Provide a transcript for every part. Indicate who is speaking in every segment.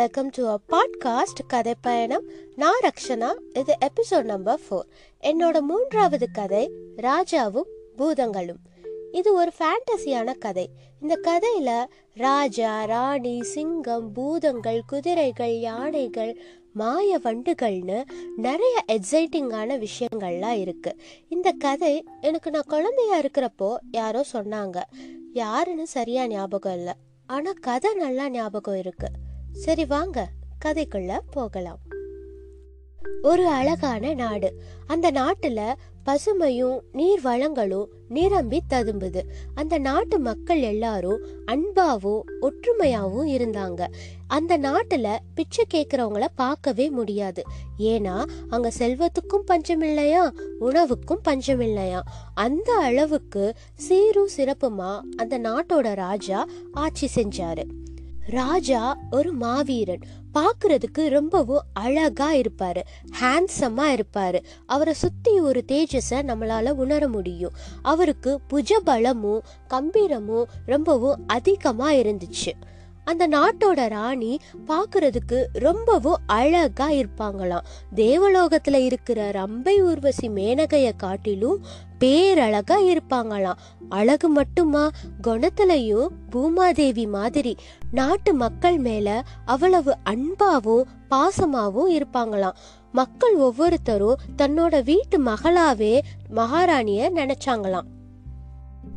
Speaker 1: Welcome to a podcast கதை பயணம் நான் ரக்ஷனா இது எபிசோட் நம்பர் ஃபோர் என்னோட மூன்றாவது கதை ராஜாவும் பூதங்களும். இது ஒரு ஃபேண்டசியான கதை. இந்த கதையில ராஜா ராணி சிங்கம் பூதங்கள் குதிரைகள் யானைகள் மாய வண்டுகள்னு நிறைய எக்ஸைட்டிங்கான விஷயங்கள்லாம் இருக்கு. இந்த கதை எனக்கு நான் குழந்தையா இருக்கிறப்போ யாரோ சொன்னாங்க. யாருன்னு சரியா ஞாபகம் இல்லை. ஆனா கதை நல்லா ஞாபகம் இருக்கு. சரி வாங்க கதைக்குள்ள போகலாம். ஒரு அழகான நாடு. அந்த நாட்டுல பசுமையும் நீர் வளங்களும் நிரம்பி ததும்புது. அந்த நாட்டு மக்கள் எல்லாரும் அன்பாவும் ஒற்றுமையாவும் இருந்தாங்க. அந்த நாட்டுல பிச்சை கேக்குறவங்கள பார்க்கவே முடியாது. ஏன்னா அங்க செல்வத்துக்கும் பஞ்சம் இல்லையா உணவுக்கும் பஞ்சம் இல்லையா அந்த அளவுக்கு சீரும் சிறப்புமா அந்த நாட்டோட ராஜா ஆட்சி செஞ்சாரு. ராஜா ஒரு மாவீரன். பார்க்கிறதுக்கு ரொம்பவும் அழகா இருப்பாரு. ஹேண்ட்ஸமா இருப்பாரு. அவரை சுத்தி ஒரு தேஜஸ நம்மளால உணர முடியும். அவருக்கு புஜ பலமும் கம்பீரமும் ரொம்பவும் அதிகமா இருந்துச்சு. அந்த நாட்டோட ராணி பாக்குறதுக்கு ரொம்பவும் அழகா இருப்பாங்களாம். தேவலோகத்துல இருக்கிற ரம்பை ஊர்வசி மேனகைய காட்டிலும் பேரழகா இருப்பாங்களாம். அழகு மட்டுமா? குணத்திலையும் பூமாதேவி மாதிரி நாட்டு மக்கள் மேல அவ்வளவு அன்பாவும் பாசமாவும் இருப்பாங்களாம். மக்கள் ஒவ்வொருத்தரும் தன்னோட வீட்டு மகளாவே மகாராணிய நினைச்சாங்களாம்.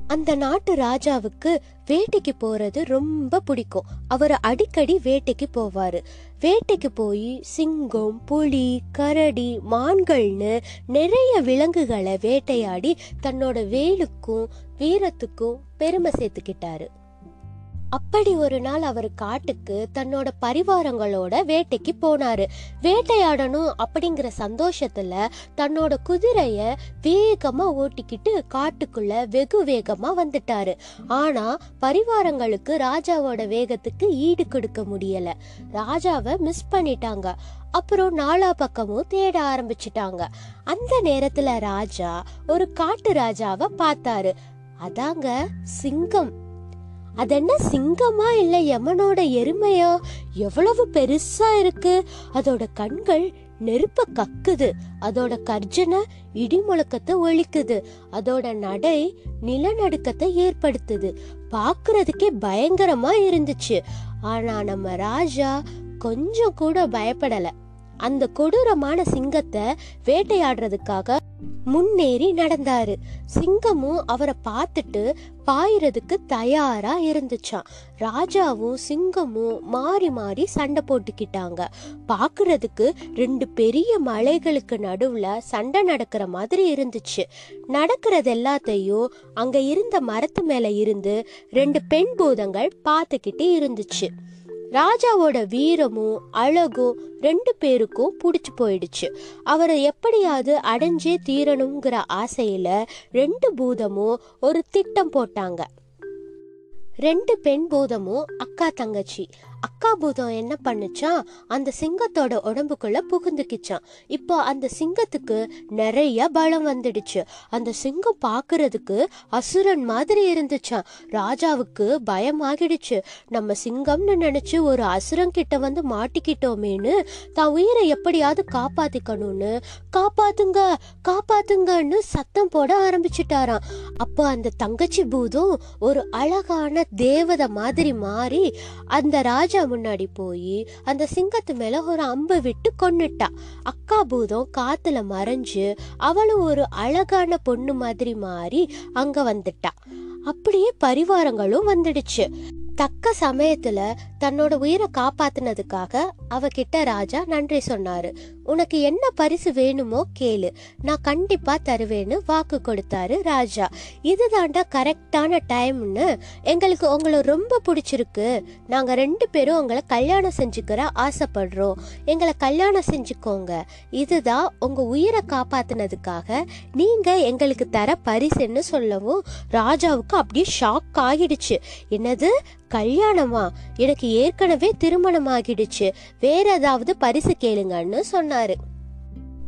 Speaker 1: அந்த நாட்டு ராஜாவுக்கு வேட்டைக்கு போறது ரொம்ப பிடிக்கும். அவர் அடிக்கடி வேட்டைக்கு போவாரு. வேட்டைக்கு போய் சிங்கம் புலி கரடி மான்கள்னு நிறைய விலங்குகளை வேட்டையாடி தன்னோட வேலுக்கும் வீரத்துக்கும் பெருமை சேர்த்துக்கிட்டாரு. அப்படி ஒரு நாள் அவர் காட்டுக்கு தன்னோட பரிவாரங்களோட வேட்டைக்கு போனாரு. வேட்டையாடணும் அப்படிங்கிற சந்தோஷத்துல தன்னோட குதிரைய வேகமா ஓட்டிக்கிட்டு காட்டுக்குள்ள வெகு வேகமா வந்துட்டாரு. ஆனா பரிவாரங்களுக்கு ராஜாவோட வேகத்துக்கு ஈடு கொடுக்க முடியல. ராஜாவை மிஸ் பண்ணிட்டாங்க. அப்புறம் நாலா பக்கமும் தேட ஆரம்பிச்சிட்டாங்க. அந்த நேரத்துல ராஜா ஒரு காட்டு ராஜாவை பார்த்தாரு. அதாங்க சிங்கம். அதென்ன சிங்கமா இல்ல யமனோட எருமையா? எவ்வளவு பெருசா இருக்கு. அதோட கண்கள் நெருப்ப கக்குது. அதோட கர்ஜனை இடி முழக்கத்தை ஒழிக்குது. அதோட நடை நிலநடுக்கத்தை ஏற்படுத்துது. பாக்குறதுக்கே பயங்கரமா இருந்துச்சு. ஆனா நம்ம ராஜா கொஞ்சம் கூட பயப்படலை. அந்த கொடூரமான சிங்கத்தை வேட்டையாடுறதுக்காக முன்னேறி நடந்தாரு. சிங்கமும் அவரை பார்த்துட்டு பாயிறதுக்கு தயாரா இருந்துச்சான் ராஜாவும் சிங்கமும் மாறி மாறி சண்டை போட்டுக்கிட்டாங்க. பாக்குறதுக்கு ரெண்டு பெரிய மலைகளுக்கு நடுவுல சண்டை நடக்கிற மாதிரி இருந்துச்சு. நடக்கிறது எல்லாத்தையும் அங்க இருந்த மரத்து மேல இருந்து ரெண்டு பெண் பூதங்கள் பார்த்துக்கிட்டு இருந்துச்சு. ராஜாவோட வீரமும் அழகும் ரெண்டு பேருக்கும் பிடிச்சி போயிடுச்சு. அவரை எப்படியாவது அடைஞ்சே தீரணுங்கிற ஆசையில ரெண்டு பூதமும் ஒரு திட்டம் போட்டாங்க. ரெண்டு பெண் பூதமும் அக்கா தங்கச்சி. அக்கா பூதம் என்ன பண்ணுச்சான் அந்த சிங்கத்தோட உடம்புக்குள்ள புகுந்துக்கிச்சான். இப்போ அந்த சிங்கத்துக்கு நிறைய பலம் வந்துடுச்சு. அந்த சிங்கம் பாக்குறதுக்கு அசுரன் மாதிரி இருந்துச்சான். ராஜாவுக்கு பயமாகிடுச்சு. நம்ம சிங்கம்னு நினைச்சு ஒரு அசுரன் கிட்ட வந்து மாட்டிக்கிட்டோமேன்னு தான் உயிரை எப்படியாவது காப்பாத்திக்கணும்னு காப்பாத்துங்க காப்பாத்துங்கன்னு சத்தம் போட ஆரம்பிச்சிட்டாராம். அப்போ அந்த தங்கச்சி பூதம் ஒரு அழகான தேவதை மாதிரி மாறி அந்த ராஜ முன்னாடி போய் அந்த சிங்கத்து மேல ஒரு அம்பு விட்டு கொன்னுட்டா. அக்கா பூதம் காத்துல மறைஞ்சு அவளும் ஒரு அழகான பொண்ணு மாதிரி மாறி அங்க வந்துட்டா. அப்படியே பரிவாரங்களும் வந்துடுச்சு. தக்க சமயத்துல தன்னோட உயிரை காப்பாத்தினதுக்காக அவகிட்ட ராஜா நன்றி சொன்னாரு. உனக்கு என்ன பரிசு வேணுமோ கேளு. நான் கண்டிப்பா தருவேன்னு வாக்கு கொடுத்தாரு ராஜா. இதுதாண்டா கரெக்டான டைம்னு எங்களுக்கு உங்களை ரொம்ப பிடிச்சிருக்கு. நாங்க ரெண்டு பேரும் உங்களை கல்யாணம் செஞ்சுக்கிற ஆசைப்படுறோம். எங்களை கல்யாணம் செஞ்சுக்கோங்க. இதுதான் உங்க உயிரை காப்பாத்தினதுக்காக நீங்க எங்களுக்கு தர பரிசுன்னு சொல்லவும் ராஜாவுக்கு அப்படியே ஷாக் ஆகிடுச்சு என்னது? கல்யாணமா? எனக்கு ஏற்கனவே திருமணம் ஆகிடுச்சு வேற ஏதாவது பரிசு கேளுங்கன்னு சொன்னாரு.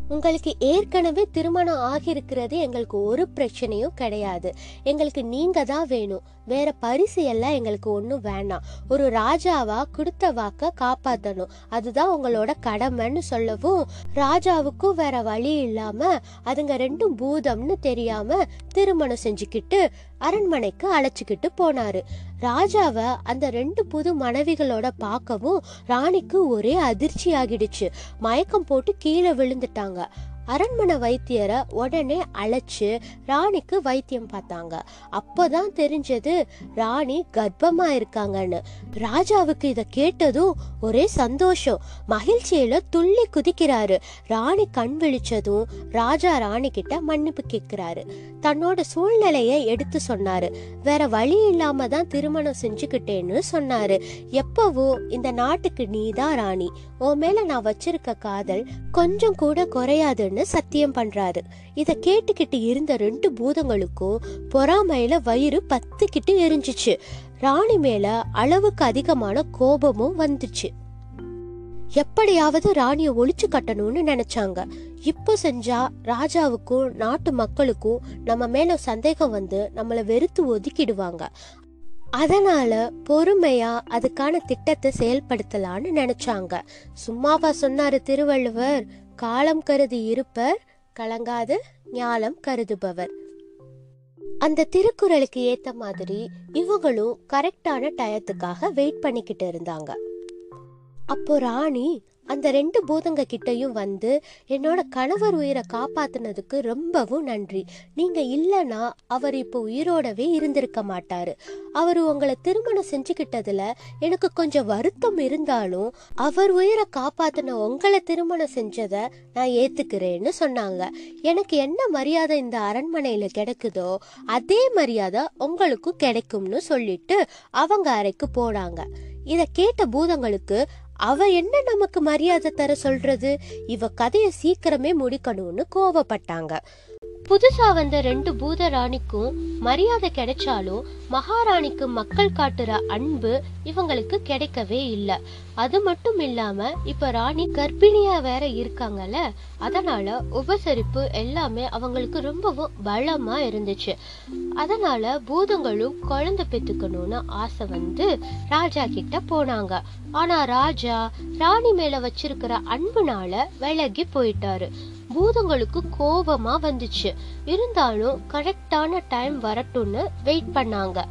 Speaker 1: உங்களுக்கு ஏற்கனவே திருமணம் ஆகியிருக்கிறது எங்களுக்கு ஒரு பிரச்சனையும் கிடையாது. எங்களுக்கு நீங்க தான் வேணும். வேற பரிசு எல்லாம் எங்களுக்கு ஒன்றும் வேண்டாம் ஒரு ராஜாவா கொடுத்த வாக்க காப்பாற்றணும் அதுதான் உங்களோட கடமைன்னு சொல்லவும் ராஜாவுக்கும் வேற வழி இல்லாம அதுங்க ரெண்டும் பூதம்னு தெரியாம திருமணம் செஞ்சுக்கிட்டு அரண்மனைக்கு அழைச்சிக்கிட்டு போனாரு. ராஜாவை அந்த ரெண்டு புது மனைவிகளோட பார்க்கவும் ராணிக்கு ஒரே அதிர்ச்சி ஆகிடுச்சு மயக்கம் போட்டு கீழே விழுந்துட்டாங்க. அரண்மனை வைத்தியரை உடனே அழைச்சு ராணிக்கு வைத்தியம் பார்த்தாங்க. அப்போதான் தெரிஞ்சது ராணி கர்ப்பமா இருக்காங்கன்னு. ராஜாவுக்கு இதை கேட்டதும் ஒரே சந்தோஷம். மகிழ்ச்சியில துள்ளி குதிக்கிறாரு. ராணி கண் விழிச்சதும் ராஜா ராணி கிட்ட மன்னிப்பு கேட்கிறாரு. தன்னோட சூழ்நிலையை எடுத்து சொன்னாரு. வேற வழி இல்லாம தான் திருமணம் செஞ்சுக்கிட்டேன்னு சொன்னாரு. எப்பவும் இந்த நாட்டுக்கு நீதான் ராணி. உன் மேல நான் வச்சிருக்க காதல் கொஞ்சம் கூட குறையாதுன்னு சத்தியம் பண்றாரு. இத கேட்டுக்கிட்டு இருந்த ரெண்டு பூதங்களுக்கும் பொறாமையில வயிறு பத்துக்கிட்டு எரிஞ்சிச்சு. ராணி மேல அளவுக்கு அதிகமான கோபமும் வந்துச்சு. எப்படியாவது ராணிய ஒழிச்சு கட்டணும்னு நினைச்சாங்க. இப்போ செஞ்சா ராஜாவுக்கும் நாட்டு மக்களுக்கும் நம்ம மேல சந்தேகம் வந்து நம்மள வெறுத்து ஒதுக்கிடுவாங்க. அதனால பொறுமையா அதுக்கான திட்டத்தை செயல்படுத்தலான்னு நினைச்சாங்க. சும்மாவா சொன்னாரு திருவள்ளுவர் காலம் கருதி இருப்பர் கலங்காது ஞாலம் கருதுபவர். அந்த திருக்குறளுக்கு ஏத்த மாதிரி இவங்களும் கரெக்டான டயத்துக்காக வெயிட் பண்ணிக்கிட்டு இருந்தாங்க. அப்போ ராணி அந்த ரெண்டு பூதங்க கிட்டயும் வந்து என்னோட கணவர் உயிரை காப்பாத்தினதுக்கு ரொம்பவும் நன்றி. நீங்க இல்லனா அவர் இப்போ உயிரோடவே இருந்திருக்க மாட்டாரு. அவர் உங்களை திருமணம் செஞ்சுக்கிட்டதுல எனக்கு கொஞ்சம் வருத்தம் இருந்தாலும் அவர் உயிரை காப்பாத்தின உங்களை திருமணம் செஞ்சதை நான் ஏத்துக்கிறேன்னு சொன்னாங்க. எனக்கு என்ன மரியாதை இந்த அரண்மனையில கிடைக்குதோ அதே மரியாதை உங்களுக்கும் கிடைக்கும்னு சொல்லிட்டு அவங்க அறைக்கு போனாங்க. இதை கேட்ட பூதங்களுக்கு அவ என்ன நமக்கு மரியாதை தர சொல்றது? இவ கதையை சீக்கிரமே முடிக்கணும்னு கோவப்பட்டாங்க. புதுசா வந்த ரெண்டு பூத ராணிக்கும் மரியாதை கிடைச்சாலும் மகாராணிக்கு மக்கள் காட்டுற அன்பு இவங்களுக்கு கிடைக்கவே இல்ல. அது மட்டும் இல்லாம இப்ப ராணி கர்ப்பிணியா வேற இருக்காங்கல்ல அதனால உபசரிப்பு எல்லாமே அவங்களுக்கு ரொம்பவும் பலமா இருந்துச்சு. அதனால பூதங்களும் குழந்தை பெத்துக்கணும்னு ஆசை வந்து ராஜா கிட்ட போனாங்க. ஆனா ராஜா ராணி மேல வச்சிருக்கிற அன்புனால விலகி போயிட்டாரு. பூதங்களுக்கு கோபமா வந்துச்சு. இருந்தாலும் கரெக்டான டைம் வரட்டும்னு வெயிட் பண்ணாங்க.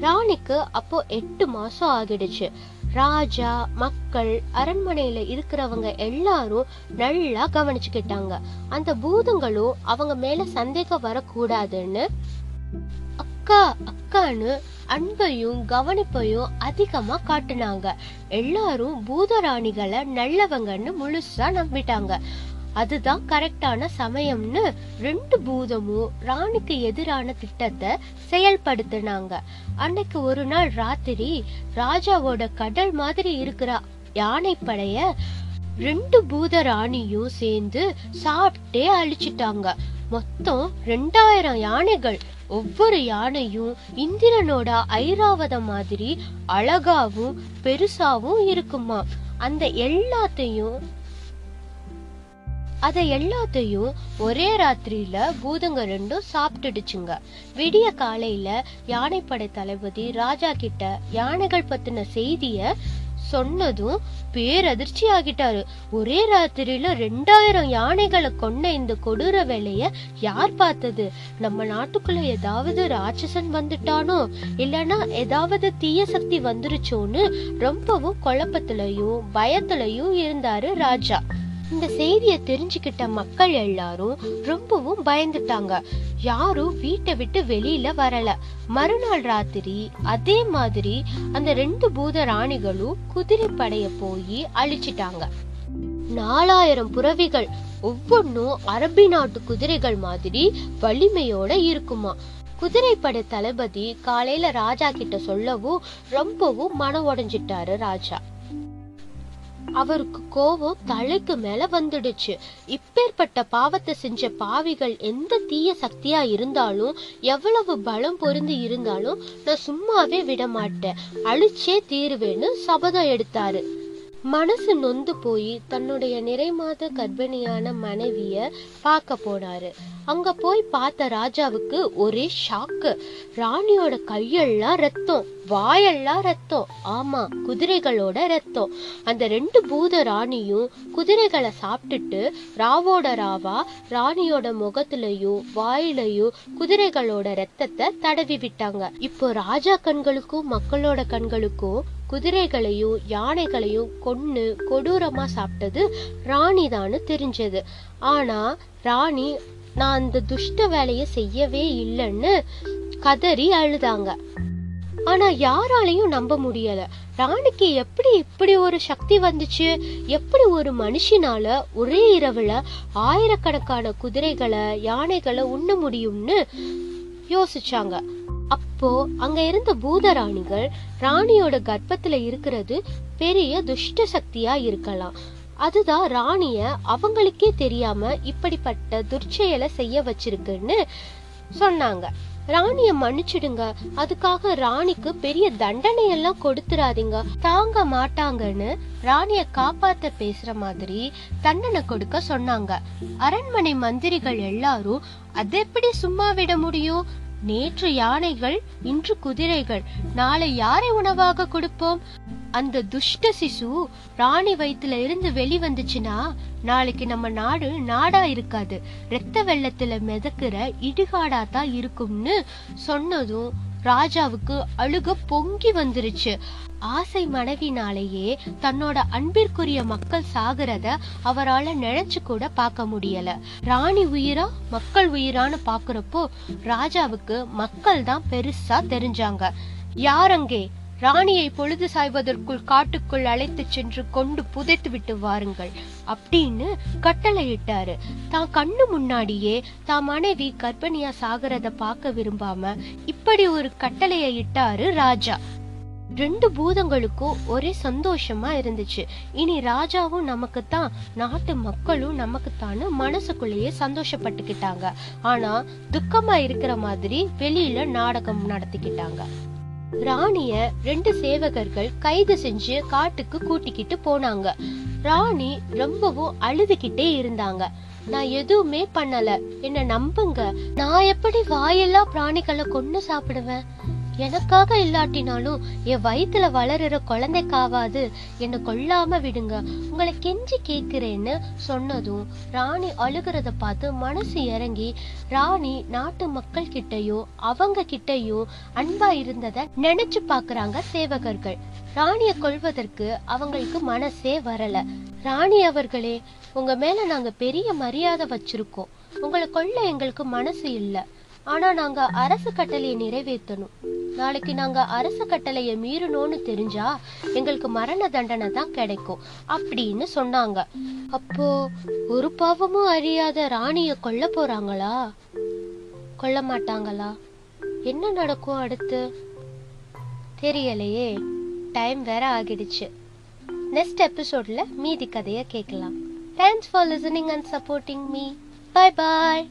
Speaker 1: ராணிக்கு அப்போ எட்டு மாசம் ஆகிடுச்சு. ராஜா மக்கள் அரண்மனையில இருக்கிறவங்க எல்லாரும் நல்லா கவனிச்சுக்கிட்டாங்க. அந்த பூதங்களும் அவங்க மேல சந்தேகம் வரக்கூடாதுன்னு அக்கா அக்கான்னு அன்பையும் கவனிப்பையும் அதிகமா காட்டுனாங்க. எல்லாரும் பூதராணிகளை நல்லவங்கன்னு முழுசா நம்பிட்டாங்க. அதுதான் கரெக்டான சமயம்னு ரெண்டு பூதமும் ராணிக்கு எதிரான திட்டத்தை செயல்படுத்தினாங்க. அன்னைக்கு ஒரு நாள் ராத்திரி ராஜாவோட கடல் மாதிரி இருக்கிற யானைப்படைய ரெண்டு பூத ராணியும் சேர்ந்து சாப்பிட்டே அழிச்சிட்டாங்க. மொத்தம் ரெண்டாயிரம் யானைகள் ஒவ்வொரு யானையும் இந்திரனோட ஐராவதம் மாதிரி அழகாவும் பெருசாவும் இருக்குமா. அந்த எல்லாத்தையும் அத எல்லாத்தையும் ஒரே ராத்திரியில பூதங்க ரெண்டும் சாப்பிட்டுடுச்சுங்க. விடிய காலையில யானைப்படை தளபதி ராஜா கிட்ட யானைகள் பத்தின செய்திய சொன்னதும் பேரதிர்ச்சி ஆகிட்டாரு. ஒரே ராத்திரியில ரெண்டாயிரம் யானைகளை கொண்ட இந்த கொடூர வேலைய யார் பார்த்தது? நம்ம நாட்டுக்குள்ள ஏதாவது ராட்சசன் வந்துட்டானோ? இல்லனா ஏதாவது தீய சக்தி வந்துருச்சோன்னு ரொம்பவும் குழப்பத்திலையும் பயத்திலையும் இருந்தாரு ராஜா. இந்த செய்திய தெரிஞ்சுக்கிட்ட மக்கள் எல்லாரும் ரொம்பவும் பயந்துட்டாங்க. யாரும் வீட்டை விட்டு வெளியில வரல. மறுநாள் ராத்திரி அதே மாதிரி அந்த ரெண்டு பூத ராணிகளும் குதிரை படைய போய் அழிச்சிட்டாங்க. நாலாயிரம் புறவிகள் ஒவ்வொன்றும் அரபி நாட்டு குதிரைகள் மாதிரி வலிமையோட இருக்குமா? குதிரைப்படை தளபதி காலையில ராஜா கிட்ட சொல்லவும் ரொம்பவும் மன உடைஞ்சிட்டாரு ராஜா. அவருக்கு கோபம் தலைக்கு மேல வந்துடுச்சு. இப்பேற்பட்ட பாவத்தை செஞ்ச பாவிகள் எந்த தீய சக்தியா இருந்தாலும் எவ்வளவு பலம் பொருந்து இருந்தாலும் நான் சும்மாவே விட மாட்டேன் அழிச்சே தீருவேன்னு சபதம் எடுத்தாரு. மனசு நொந்து போய் தன்னுடைய நிறைமாத கர்ப்பிணியான மனைவிய பார்க்க போனாரு. அங்க போய் பார்த்த ராஜாவுக்கு ஒரே ஷாக்கு ராணியோட கையெல்லாம் ரத்தம் வாயெல்லாம் ரத்தம் ஆமா குதிரைகளோட ரத்தம். அந்த ரெண்டு பூத ராணியும் குதிரைகளை சாப்பிட்டுட்டு ராவோட ராவா ராணியோட முகத்திலையும் வாயிலையும் குதிரைகளோட ரத்தத்தை தடவி விட்டாங்க. இப்போ ராஜா கண்களுக்கும் மக்களோட கண்களுக்கும் குதிரைகளையும் யானைகளையும் கொன்னு கொடூரமா சாப்பிட்டது ராணி தான்னு தெரிஞ்சது. ஆனா ராணி நான் அந்த துஷ்ட வேலையை செய்யவே இல்லைன்னு கதறி அழுதாங்க. ஆனா யாராலையும் நம்ப முடியல. ராணிக்கு எப்படி இப்படி ஒரு சக்தி வந்துச்சு? எப்படி ஒரு மனுஷனால ஒரே இரவுல ஆயிரக்கணக்கான குதிரைகளை யானைகளை உண்ண முடியும்னு யோசிச்சாங்க. அப்போ அங்க இருந்த பூதராணிகள் ராணியோட கர்ப்பத்துல இருக்கிறது பெரிய துஷ்ட சக்தியா இருக்கலாம். அதுதான் ராணிய அவங்களுக்கே தெரியாம இப்படிப்பட்ட துர்ச்செயலை செய்ய வச்சிருக்குன்னு சொன்னாங்க. ராணிய மன்னிச்சிடுங்க. அதுக்காக ராணிக்கு பெரிய தண்டனை எல்லாம் கொடுத்துறாதீங்க. தாங்க மாட்டாங்கன்னு ராணிய காப்பாத்த பேசுற மாதிரி தண்டனை கொடுக்க சொன்னாங்க. அரண்மனை மந்திரிகள் எல்லாரும் அது எப்படி சும்மா விட முடியும்? நேற்று யானைகள் இன்று குதிரைகள். நாளை யாரை உணவாக கொடுப்போம்? அந்த துஷ்ட சிசு ராணி வயிற்றுல இருந்து வெளி வந்துச்சுன்னா நாளைக்கு நம்ம நாடு நாடா இருக்காது. ரத்த வெள்ளத்துல மிதக்கிற இடுகாடா தான் இருக்கும்னு சொன்னதும் ராஜாவுக்கு அழுக பொங்கி வந்துருச்சு. ஆசை மனைவினாலேயே தன்னோட அன்பிற்குரிய மக்கள் சாகிறத அவரால நினைச்சு கூட பார்க்க முடியல. ராணி உயிரா மக்கள் உயிரான்னு பாக்குறப்போ ராஜாவுக்கு மக்கள் தான் பெருசா தெரிஞ்சாங்க. யாரங்கே ராணியை பொழுது சாய்வதற்குள் காட்டுக்குள் அழைத்து சென்று கொண்டு புதைத்து விட்டு வாருங்கள் அப்படின்னு கட்டளையிட்டாரு. தான் கண்ணு முன்னாடியே தான் மனைவி கர்ப்பிணியா சாகிறத பார்க்க விரும்பாம இப்படி ஒரு கட்டளையை இட்டாரு ராஜா. ரெண்டு பூதங்களுக்கும் ஒரே சந்தோஷமா இருந்துச்சு. இனி ராஜாவும் நமக்கு தான் நாட்டு மக்களும் நமக்கு தான்னு மனசுக்குள்ளேயே சந்தோஷப்பட்டுக்கிட்டாங்க. ஆனா துக்கமா இருக்கிற மாதிரி வெளியில நாடகம் நடத்திக்கிட்டாங்க. ராணிய ரெண்டு சேவகர்கள் கைது செஞ்சு காட்டுக்கு கூட்டிக்கிட்டு போனாங்க. ராணி ரொம்பவும் அழுதுகிட்டே இருந்தாங்க. நான் எதுவுமே பண்ணல. என்ன நம்புங்க. நான் எப்படி வாயெல்லாம் பிராணிகளை கொண்டு சாப்பிடுவேன்? எனக்காக இல்லாட்டினாலும் என் வயித்துல வளருற குழந்தைக்காவாது. என்னை கொல்லாம விடுங்க. உங்களை கெஞ்சி கேட்கிறேன்னு சொன்னதும் ராணி அழுகிறத பார்த்து மனசு இறங்கி ராணி நாட்டு மக்கள் கிட்டயோ அவங்க கிட்டயோ அன்பா இருந்தத நினைச்சு பாக்குறாங்க சேவகர்கள். ராணிய கொள்வதற்கு அவங்களுக்கு மனசே வரல. ராணி அவர்களே உங்க மேல நாங்க பெரிய மரியாதை வச்சிருக்கோம். உங்களை கொல்ல எங்களுக்கு மனசு இல்ல. ஆனா நாங்க அரசு கட்டளையை நிறைவேற்றணும். நாளைக்கு நாங்க அரசு கட்டளையை மீறணும்னு தெரிஞ்சா எங்களுக்கு மரண தண்டனை தான் கிடைக்கும் அப்படின்னு சொன்னாங்க. அப்போ ஒரு பாவமும் அறியாத ராணிய கொல்ல போறாங்களா? கொல்ல மாட்டாங்களா? என்ன நடக்கும் அடுத்து? தெரியலையே. டைம் வேற ஆகிடுச்சு. நெக்ஸ்ட் எபிசோட்ல மீதி கதையை கேட்கலாம். Thanks for listening and supporting me bye bye